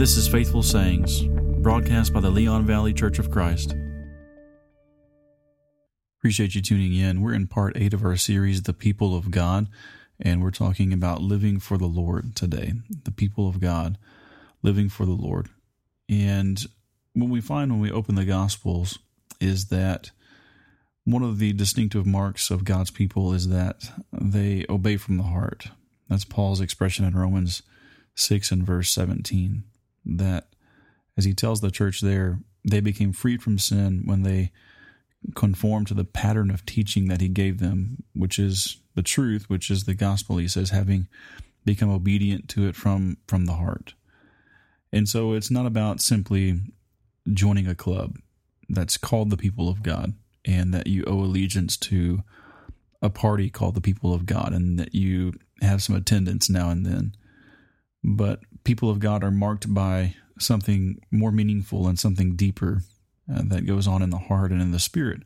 This is Faithful Sayings, broadcast by the Leon Valley Church of Christ. Appreciate you tuning in. We're in part eight of our series, The People of God, and we're talking about living for the Lord today. The people of God, living for the Lord. And what we find when we open the Gospels is that one of the distinctive marks of God's people is that they obey from the heart. That's Paul's expression in Romans 6 and verse 17. That as he tells the church there, they became freed from sin when they conformed to the pattern of teaching that he gave them, which is the truth, which is the gospel. He says, having become obedient to it from from the heart. And so it's not about simply joining a club that's called the people of God and that you owe allegiance to a party called the people of God and that you have some attendance now and then. But people of God are marked by something more meaningful and something deeper uh, that goes on in the heart and in the spirit.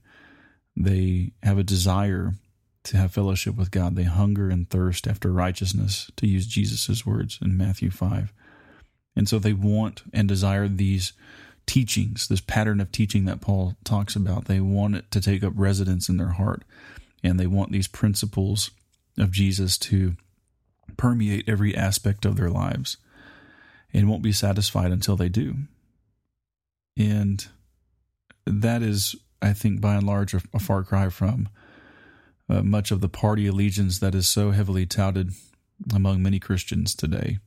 They have a desire to have fellowship with God. They hunger and thirst after righteousness, to use Jesus' words in Matthew 5. And so they want and desire these teachings, this pattern of teaching that Paul talks about. They want it to take up residence in their heart, and they want these principles of Jesus to permeate every aspect of their lives and won't be satisfied until they do. And that is, I think, by and large, a, a far cry from uh, much of the party allegiance that is so heavily touted among many Christians today.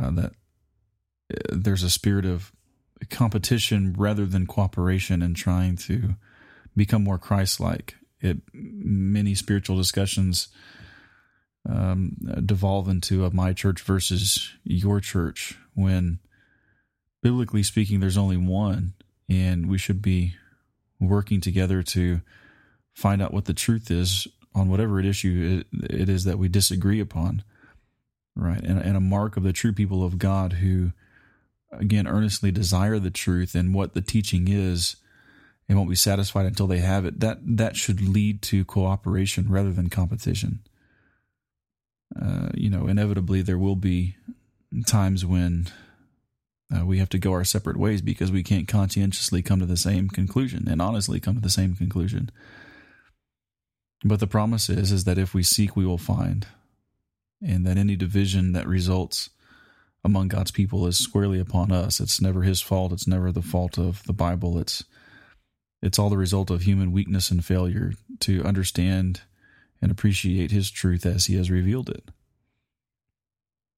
Uh, that uh, there's a spirit of competition rather than cooperation in trying to become more Christ-like. Many spiritual discussions um, devolve into a my church versus your church when, biblically speaking, there's only one, and we should be working together to find out what the truth is on whatever issue it is that we disagree upon, right? And, and a mark of the true people of God who again earnestly desire the truth and what the teaching is and won't be satisfied until they have it that that should lead to cooperation rather than competition uh, you know inevitably there will be times when uh, we have to go our separate ways because we can't conscientiously come to the same conclusion and honestly come to the same conclusion but the promise is is that if we seek we will find and that any division that results among God's people is squarely upon us. It's never his fault. It's never the fault of the Bible. It's it's all the result of human weakness and failure to understand and appreciate his truth as he has revealed it.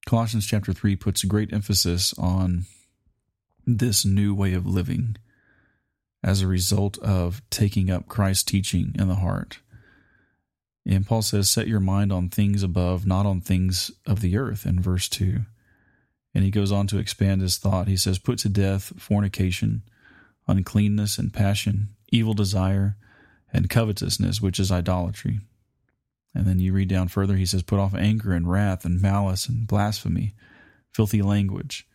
Colossians chapter 3 puts great emphasis on this new way of living as a result of taking up Christ's teaching in the heart. And Paul says, Set your mind on things above, not on things of the earth, in verse 2. And he goes on to expand his thought. He says, Put to death fornication, uncleanness and passion, evil desire, and covetousness, which is idolatry. And then you read down further, he says, Put off anger and wrath and malice and blasphemy, filthy language.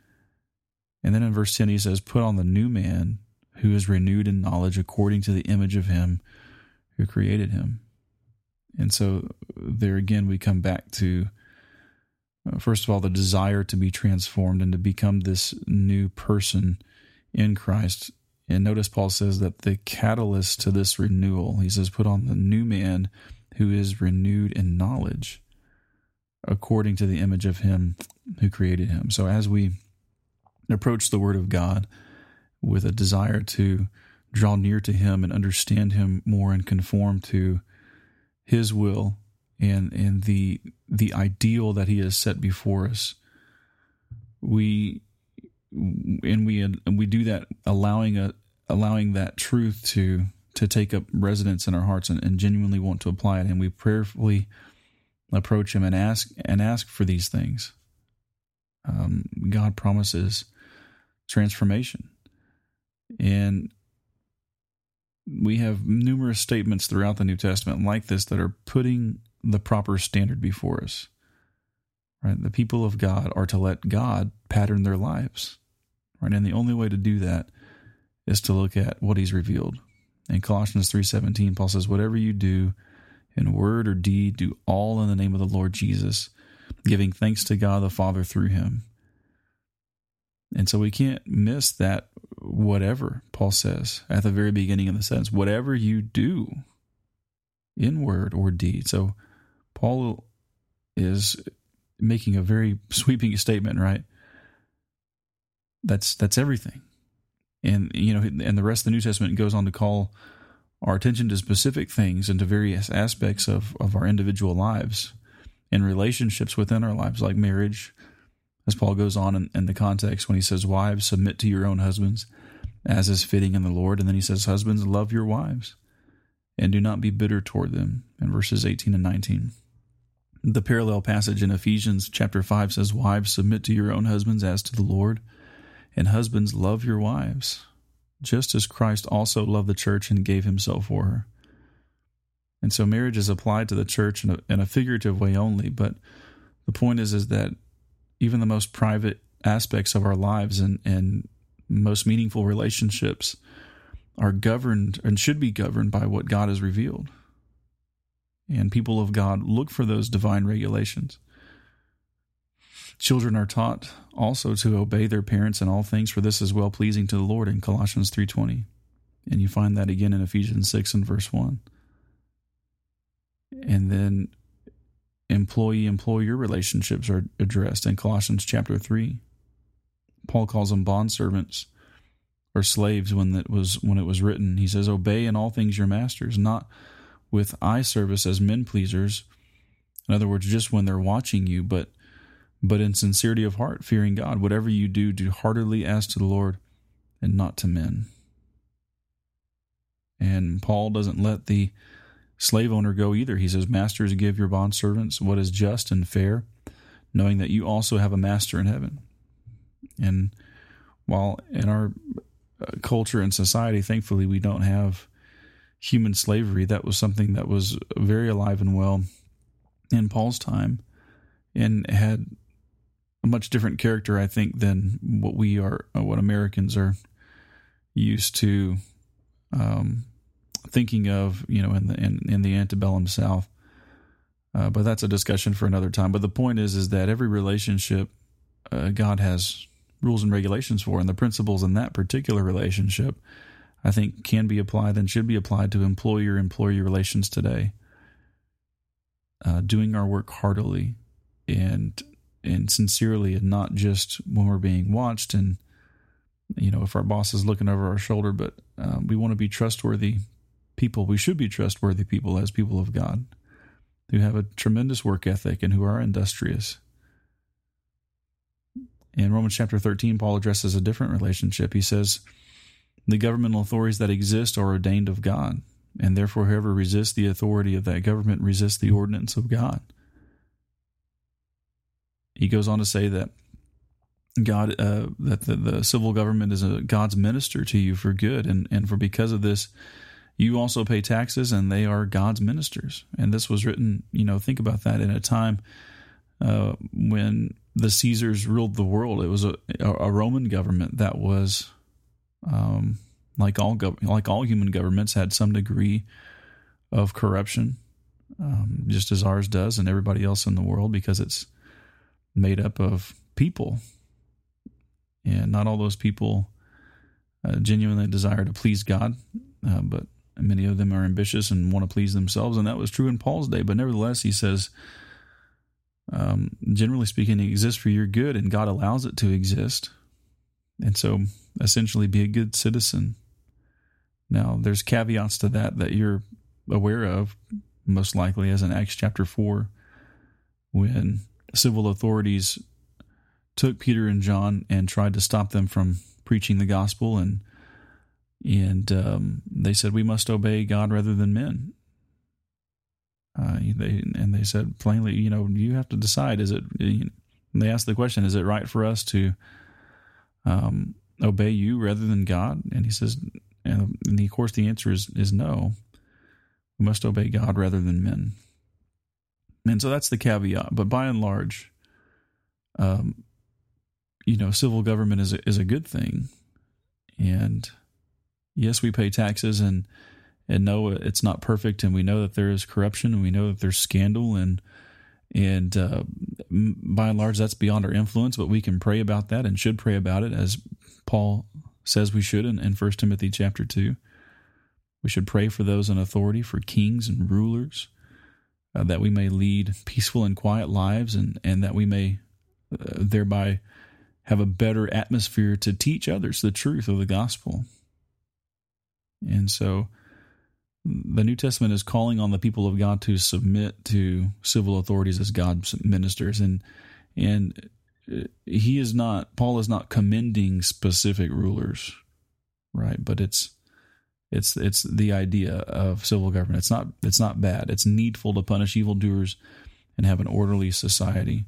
And then in verse 10, he says, Put on the new man who is renewed in knowledge according to the image of him who created him. And so there again, we come back to uh, first of all, the desire to be transformed and to become this new person in Christ. And notice Paul says that the catalyst to this renewal, he says, put on the new man who is renewed in knowledge according to the image of him who created him. So as we approach the word of God with a desire to draw near to him and understand him more and conform to his will and and the the ideal that he has set before us we and we and we do that allowing a allowing that truth to to take up residence in our hearts and, and genuinely want to apply it and we prayerfully approach him and ask and ask for these things um, god promises transformation and we have numerous statements throughout the new testament like this that are putting the proper standard before us. Right? The people of God are to let God pattern their lives. Right? And the only way to do that is to look at what he's revealed. In Colossians 3:17, Paul says, "Whatever you do in word or deed, do all in the name of the Lord Jesus, giving thanks to God the Father through him." And so we can't miss that whatever Paul says at the very beginning of the sentence, whatever you do in word or deed. So Paul is making a very sweeping statement, right? That's that's everything. And you know, and the rest of the New Testament goes on to call our attention to specific things and to various aspects of, of our individual lives and relationships within our lives, like marriage, as Paul goes on in, in, the context when he says, Wives, submit to your own husbands as is fitting in the Lord. And then he says, Husbands, love your wives and do not be bitter toward them in verses 18 and 19. The parallel passage in Ephesians chapter 5 says, Wives, submit to your own husbands as to the Lord, and husbands, love your wives, just as Christ also loved the church and gave himself for her. And so marriage is applied to the church in a, in a figurative way only, but the point is is that even the most private aspects of our lives and, and most meaningful relationships are governed and should be governed by what God has revealed. And people of God look for those divine regulations. Children are taught also to obey their parents in all things, for this is well pleasing to the Lord in Colossians 3.20. And you find that again in Ephesians 6 and verse 1. And then employee employer relationships are addressed in Colossians chapter 3. Paul calls them bond servants or slaves when it was when it was written. He says, "Obey in all things your masters, not with eye service as men pleasers." In other words, just when they're watching you, but but in sincerity of heart, fearing God. Whatever you do, do heartily as to the Lord and not to men. And Paul doesn't let the slave owner go either. He says, Masters, give your bondservants what is just and fair, knowing that you also have a master in heaven. And while in our uh, culture and society, thankfully, we don't have human slavery, that was something that was very alive and well in Paul's time and had a much different character, I think, than what we are, uh, what Americans are used to um, thinking of, you know, in the in, in the antebellum South. Uh, but that's a discussion for another time. But the point is, is that every relationship uh, God has rules and regulations for, and the principles in that particular relationship, I think, can be applied and should be applied to employer-employee relations today. Uh, doing our work heartily and and sincerely and not just when we're being watched and you know if our boss is looking over our shoulder but um, we want to be trustworthy people. We should be trustworthy people as people of god who have a tremendous work ethic and who are industrious. In romans chapter 13 paul addresses a different relationship. He says the governmental authorities that exist are ordained of god and therefore whoever resists the authority of that government resists the ordinance of god he goes on to say that God, uh, that the, the, civil government is a God's minister to you for good, and and for because of this, you also pay taxes, and they are God's ministers. And this was written, you know, think about that in a time uh, when the Caesars ruled the world. It was a, a Roman government that was, um, like all gov- like all human governments, had some degree of corruption, um, just as ours does, and everybody else in the world, because it's made up of people. And not all those people uh, genuinely desire to please God, uh, but many of them are ambitious and want to please themselves. And that was true in Paul's day. But nevertheless, he says, um, generally speaking, it exists for your good, and God allows it to exist. And so, essentially, be a good citizen. Now, there's caveats to that that you're aware of, most likely, as in Acts chapter 4, when civil authorities took Peter and John and tried to stop them from preaching the gospel, and and um, they said we must obey God rather than men. Uh, they and they said plainly, you know, you have to decide. Is it? they asked the question: Is it right for us to um, obey you rather than God? And he says, and of course, the answer is is no. We must obey God rather than men. And so that's the caveat. But by and large, um, you know, civil government is a, is a good thing. And yes, we pay taxes and and know it's not perfect, and we know that there is corruption, and we know that there's scandal, and And uh, by and large, that's beyond our influence, but we can pray about that and should pray about it, as Paul says we should in, in 1 Timothy chapter 2. We should pray for those in authority, for kings and rulers, uh, that we may lead peaceful and quiet lives and, and that we may uh, thereby have a better atmosphere to teach others the truth of the gospel. And so the New Testament is calling on the people of God to submit to civil authorities as God's ministers and and uh, he is not Paul is not commending specific rulers right but it's it's it's the idea of civil government it's not it's not bad it's needful to punish evildoers and have an orderly society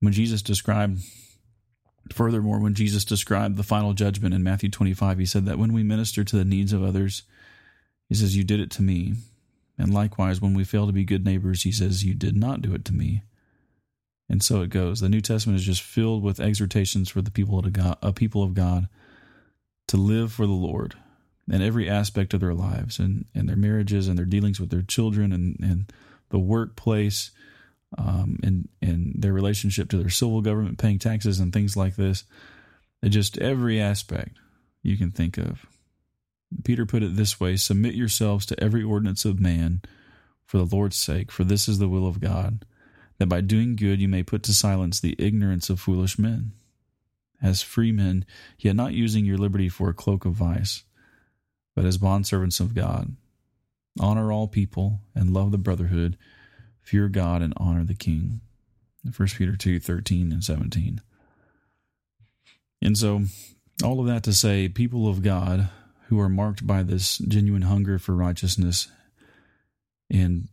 when Jesus described furthermore when Jesus described the final judgment in Matthew 25 he said that when we minister to the needs of others he says, You did it to me. And likewise, when we fail to be good neighbors, he says, You did not do it to me. And so it goes. The New Testament is just filled with exhortations for the people of God, a people of God to live for the Lord in every aspect of their lives and, and their marriages and their dealings with their children and, and the workplace um, and, and their relationship to their civil government, paying taxes and things like this. And just every aspect you can think of. Peter put it this way Submit yourselves to every ordinance of man for the Lord's sake, for this is the will of God, that by doing good you may put to silence the ignorance of foolish men. As free men, yet not using your liberty for a cloak of vice, but as bondservants of God. Honor all people and love the brotherhood, fear God and honor the king. 1 Peter 2 13 and 17. And so, all of that to say, people of God, who are marked by this genuine hunger for righteousness and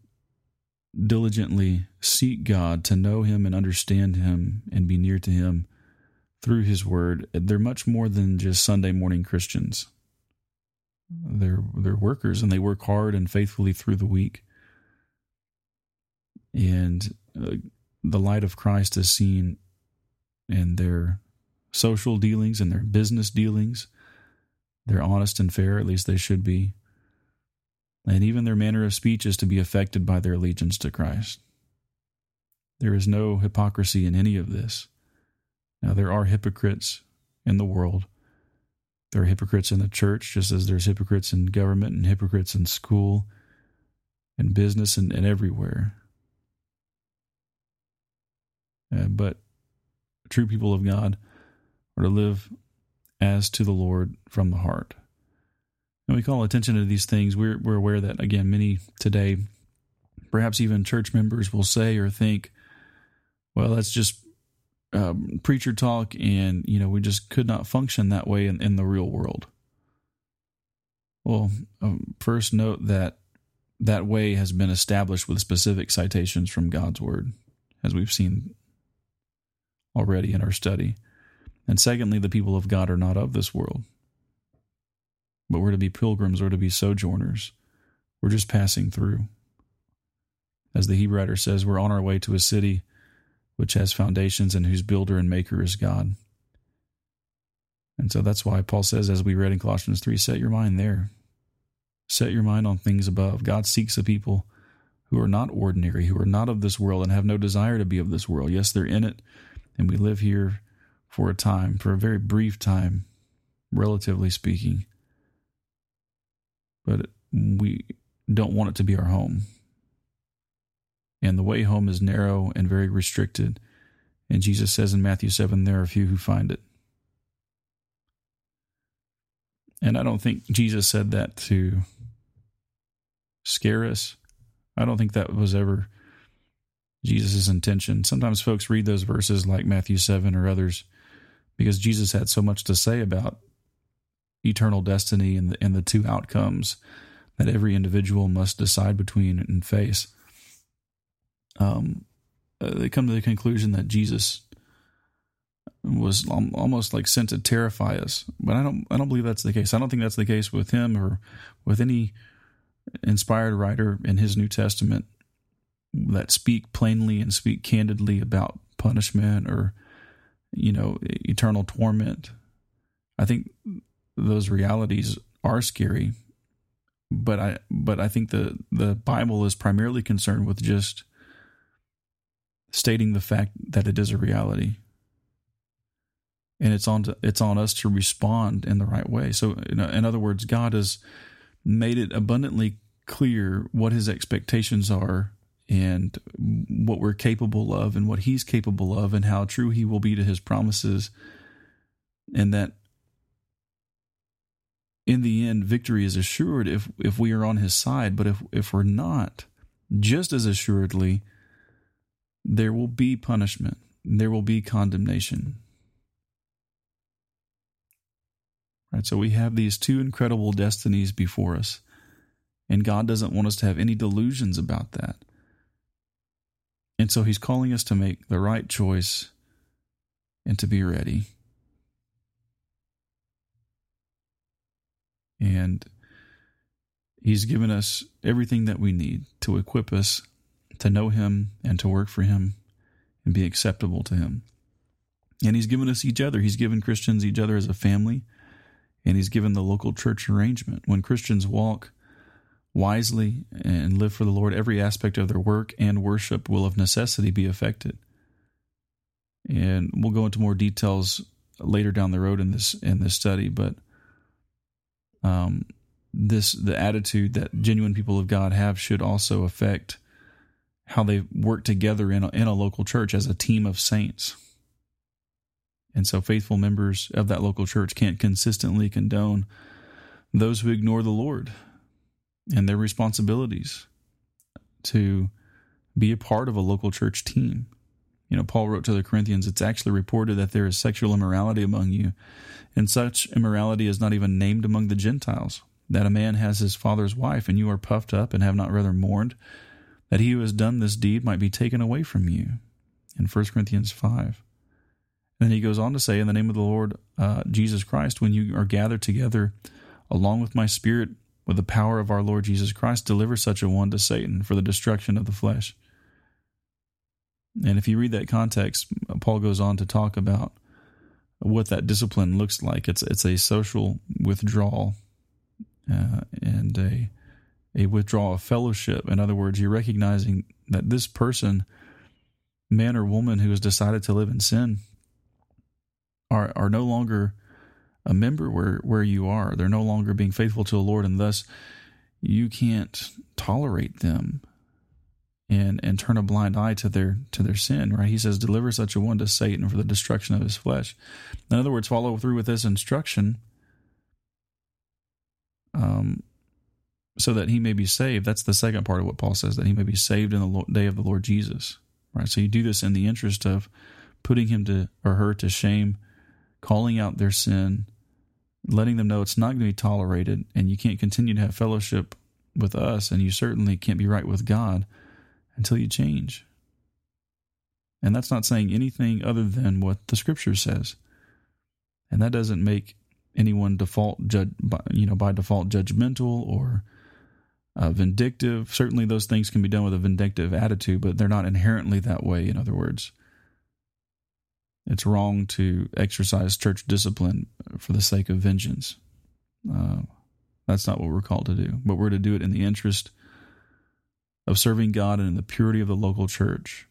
diligently seek God to know Him and understand Him and be near to Him through His Word. They're much more than just Sunday morning Christians. They're they're workers and they work hard and faithfully through the week. And uh, the light of Christ is seen in their social dealings and their business dealings they're honest and fair, at least they should be. And even their manner of speech is to be affected by their allegiance to Christ. There is no hypocrisy in any of this. Now, there are hypocrites in the world. There are hypocrites in the church, just as there's hypocrites in government and hypocrites in school and business and, and everywhere. Uh, but true people of God are to live as to the Lord from the heart. And we call attention to these things. We're, we're aware that, again, many today, perhaps even church members, will say or think, well, that's just um, preacher talk, and, you know, we just could not function that way in, in the real world. Well, um, first note that that way has been established with specific citations from God's Word, as we've seen already in our study. And secondly, the people of God are not of this world, but we're to be pilgrims, we're to be sojourners. We're just passing through. As the Hebrew writer says, we're on our way to a city which has foundations and whose builder and maker is God. And so that's why Paul says, as we read in Colossians 3, set your mind there. Set your mind on things above. God seeks a people who are not ordinary, who are not of this world and have no desire to be of this world. Yes, they're in it, and we live here for a time, for a very brief time, relatively speaking. But we don't want it to be our home. And the way home is narrow and very restricted. And Jesus says in Matthew 7, there are few who find it. And I don't think Jesus said that to scare us. I don't think that was ever Jesus' intention. Sometimes folks read those verses like Matthew 7 or others because Jesus had so much to say about eternal destiny and the, and the two outcomes that every individual must decide between and face. Um, uh, they come to the conclusion that Jesus was almost like sent to terrify us, but I don't. I don't believe that's the case. I don't think that's the case with him or with any inspired writer in his New Testament that speak plainly and speak candidly about punishment or you know, eternal torment. I think those realities are scary, but I but I think the the Bible is primarily concerned with just stating the fact that it is a reality. And it's on to, it's on us to respond in the right way. So, in, other words, God has made it abundantly clear what His expectations are and what we're capable of and what He's capable of and how true He will be to His promises, and that in the end, victory is assured if if we are on His side. But if if we're not, just as assuredly, there will be punishment. There will be condemnation. Right? So we have these two incredible destinies before us. And God doesn't want us to have any delusions about that. And so he's calling us to make the right choice and to be ready. And he's given us everything that we need to equip us to know him and to work for him and be acceptable to him. And he's given us each other. He's given Christians each other as a family, and he's given the local church arrangement. When Christians walk wisely and live for the Lord, every aspect of their work and worship will of necessity be affected. And we'll go into more details later down the road in this in this study, but um, this the attitude that genuine people of God have should also affect how they work together in a, in a local church as a team of saints. And so faithful members of that local church can't consistently condone those who ignore the Lord and their responsibilities to be a part of a local church team. You know, Paul wrote to the Corinthians, it's actually reported that there is sexual immorality among you, and such immorality is not even named among the Gentiles. That a man has his father's wife, and you are puffed up and have not rather mourned, that he who has done this deed might be taken away from you. In 1 Corinthians 5. And then he goes on to say, In the name of the Lord uh, Jesus Christ, when you are gathered together along with my spirit, with the power of our Lord Jesus Christ, deliver such a one to Satan for the destruction of the flesh. And if you read that context, Paul goes on to talk about what that discipline looks like. It's it's a social withdrawal uh, and a a withdrawal of fellowship. In other words, you're recognizing that this person, man or woman who has decided to live in sin, are are no longer a member where where you are. They're no longer being faithful to the Lord, and thus you can't tolerate them and and turn a blind eye to their to their sin. Right? He says, "Deliver such a one to Satan for the destruction of his flesh." In other words, follow through with this instruction. Um, so that he may be saved. That's the second part of what Paul says, that he may be saved in the day of the Lord Jesus. Right? So you do this in the interest of putting him to or her to shame calling out their sin, letting them know it's not going to be tolerated, and you can't continue to have fellowship with us, and you certainly can't be right with God until you change. And that's not saying anything other than what the scripture says. And that doesn't make anyone default judge, you know, by default judgmental or uh, vindictive. Certainly, those things can be done with a vindictive attitude, but they're not inherently that way. In other words, it's wrong to exercise church discipline for the sake of vengeance. Uh, that's not what we're called to do, but we're to do it in the interest of serving God and in the purity of the local church.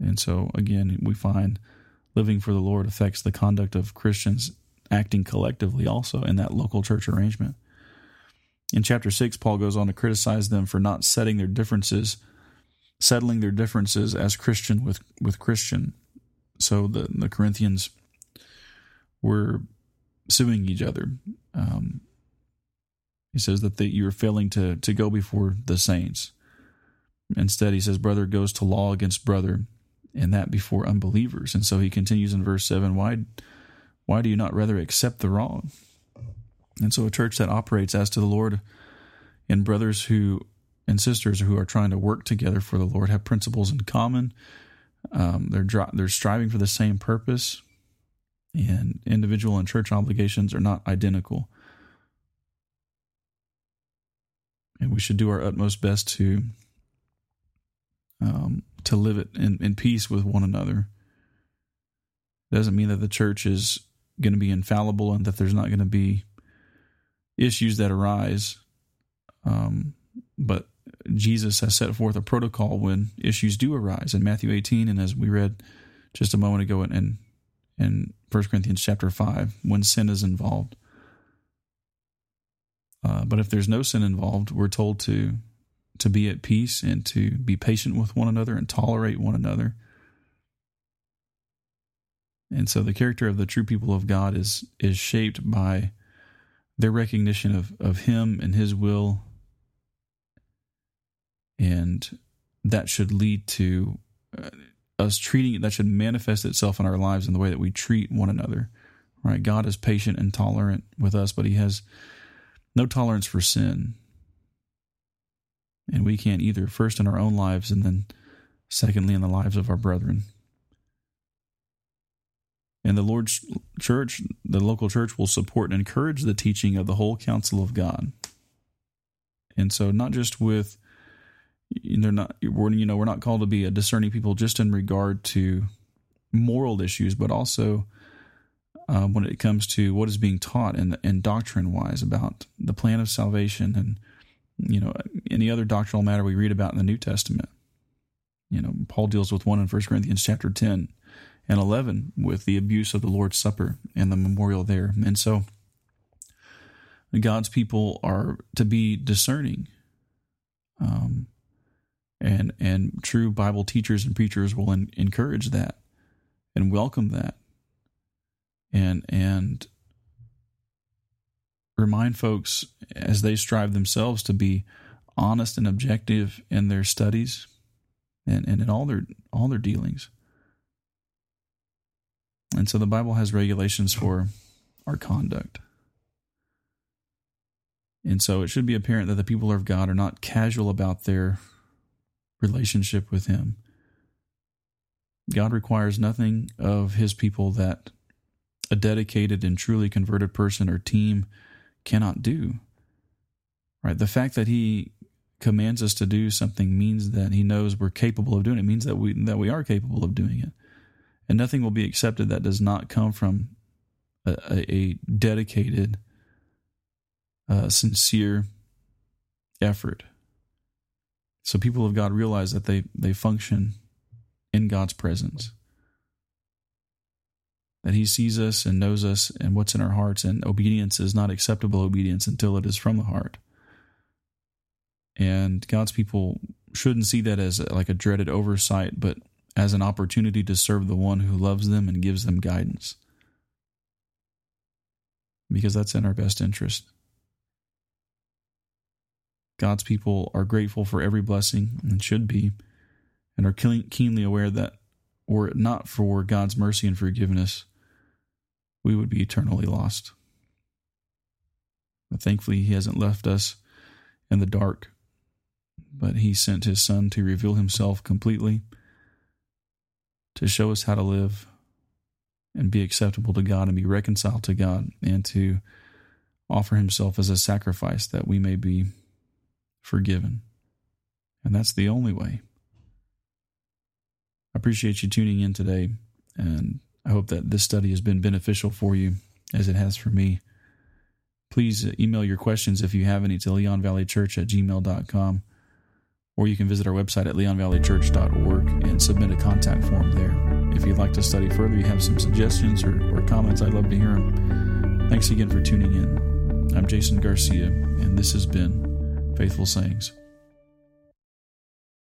And so, again, we find living for the Lord affects the conduct of Christians acting collectively also in that local church arrangement. In chapter 6, Paul goes on to criticize them for not setting their differences settling their differences as Christian with, with Christian. So the, the Corinthians were suing each other. Um, he says that the, you're failing to, to go before the saints. Instead, he says, brother goes to law against brother, and that before unbelievers. And so he continues in verse 7 why, why do you not rather accept the wrong? And so a church that operates as to the Lord and brothers who and sisters who are trying to work together for the Lord have principles in common. Um, they're they're striving for the same purpose, and individual and church obligations are not identical. And we should do our utmost best to um, to live it in, in peace with one another. It doesn't mean that the church is going to be infallible and that there's not going to be issues that arise. Um, but Jesus has set forth a protocol when issues do arise in Matthew 18, and as we read just a moment ago in, in, in 1 Corinthians chapter 5, when sin is involved. Uh, but if there's no sin involved, we're told to to be at peace and to be patient with one another and tolerate one another. And so the character of the true people of God is is shaped by their recognition of, of Him and His will. And that should lead to uh, us treating, it, that should manifest itself in our lives in the way that we treat one another. Right? God is patient and tolerant with us, but He has no tolerance for sin. And we can't either, first in our own lives and then secondly in the lives of our brethren. And the Lord's church, the local church, will support and encourage the teaching of the whole counsel of God. And so, not just with, they're not, we're, you know, we're not called to be a discerning people just in regard to moral issues, but also uh, when it comes to what is being taught and, and doctrine wise about the plan of salvation and, you know, any other doctrinal matter we read about in the New Testament. You know, Paul deals with one in 1 Corinthians chapter 10 and 11 with the abuse of the Lord's Supper and the memorial there. And so God's people are to be discerning. Um, and and true Bible teachers and preachers will in, encourage that and welcome that and and remind folks as they strive themselves to be honest and objective in their studies and, and in all their all their dealings and so the Bible has regulations for our conduct. And so it should be apparent that the people of God are not casual about their relationship with Him. God requires nothing of His people that a dedicated and truly converted person or team cannot do. Right? The fact that He commands us to do something means that He knows we're capable of doing it. it means that we that we are capable of doing it and nothing will be accepted that does not come from a, a, dedicated, uh, sincere effort. So people of God realize that they they function in God's presence. That He sees us and knows us and what's in our hearts, and obedience is not acceptable obedience until it is from the heart. And God's people shouldn't see that as like a dreaded oversight, but as an opportunity to serve the one who loves them and gives them guidance. Because that's in our best interest. God's people are grateful for every blessing and should be, and are keenly aware that were it not for God's mercy and forgiveness, we would be eternally lost. But thankfully, He hasn't left us in the dark, but He sent His Son to reveal Himself completely to show us how to live and be acceptable to God and be reconciled to God and to offer himself as a sacrifice that we may be forgiven. And that's the only way. I appreciate you tuning in today, and I hope that this study has been beneficial for you as it has for me. Please email your questions if you have any to leonvalleychurch at gmail.com or you can visit our website at leonvalleychurch.org and submit a contact form there. If you'd like to study further, you have some suggestions or, or comments, I'd love to hear them. Thanks again for tuning in. I'm Jason Garcia, and this has been Faithful Sayings.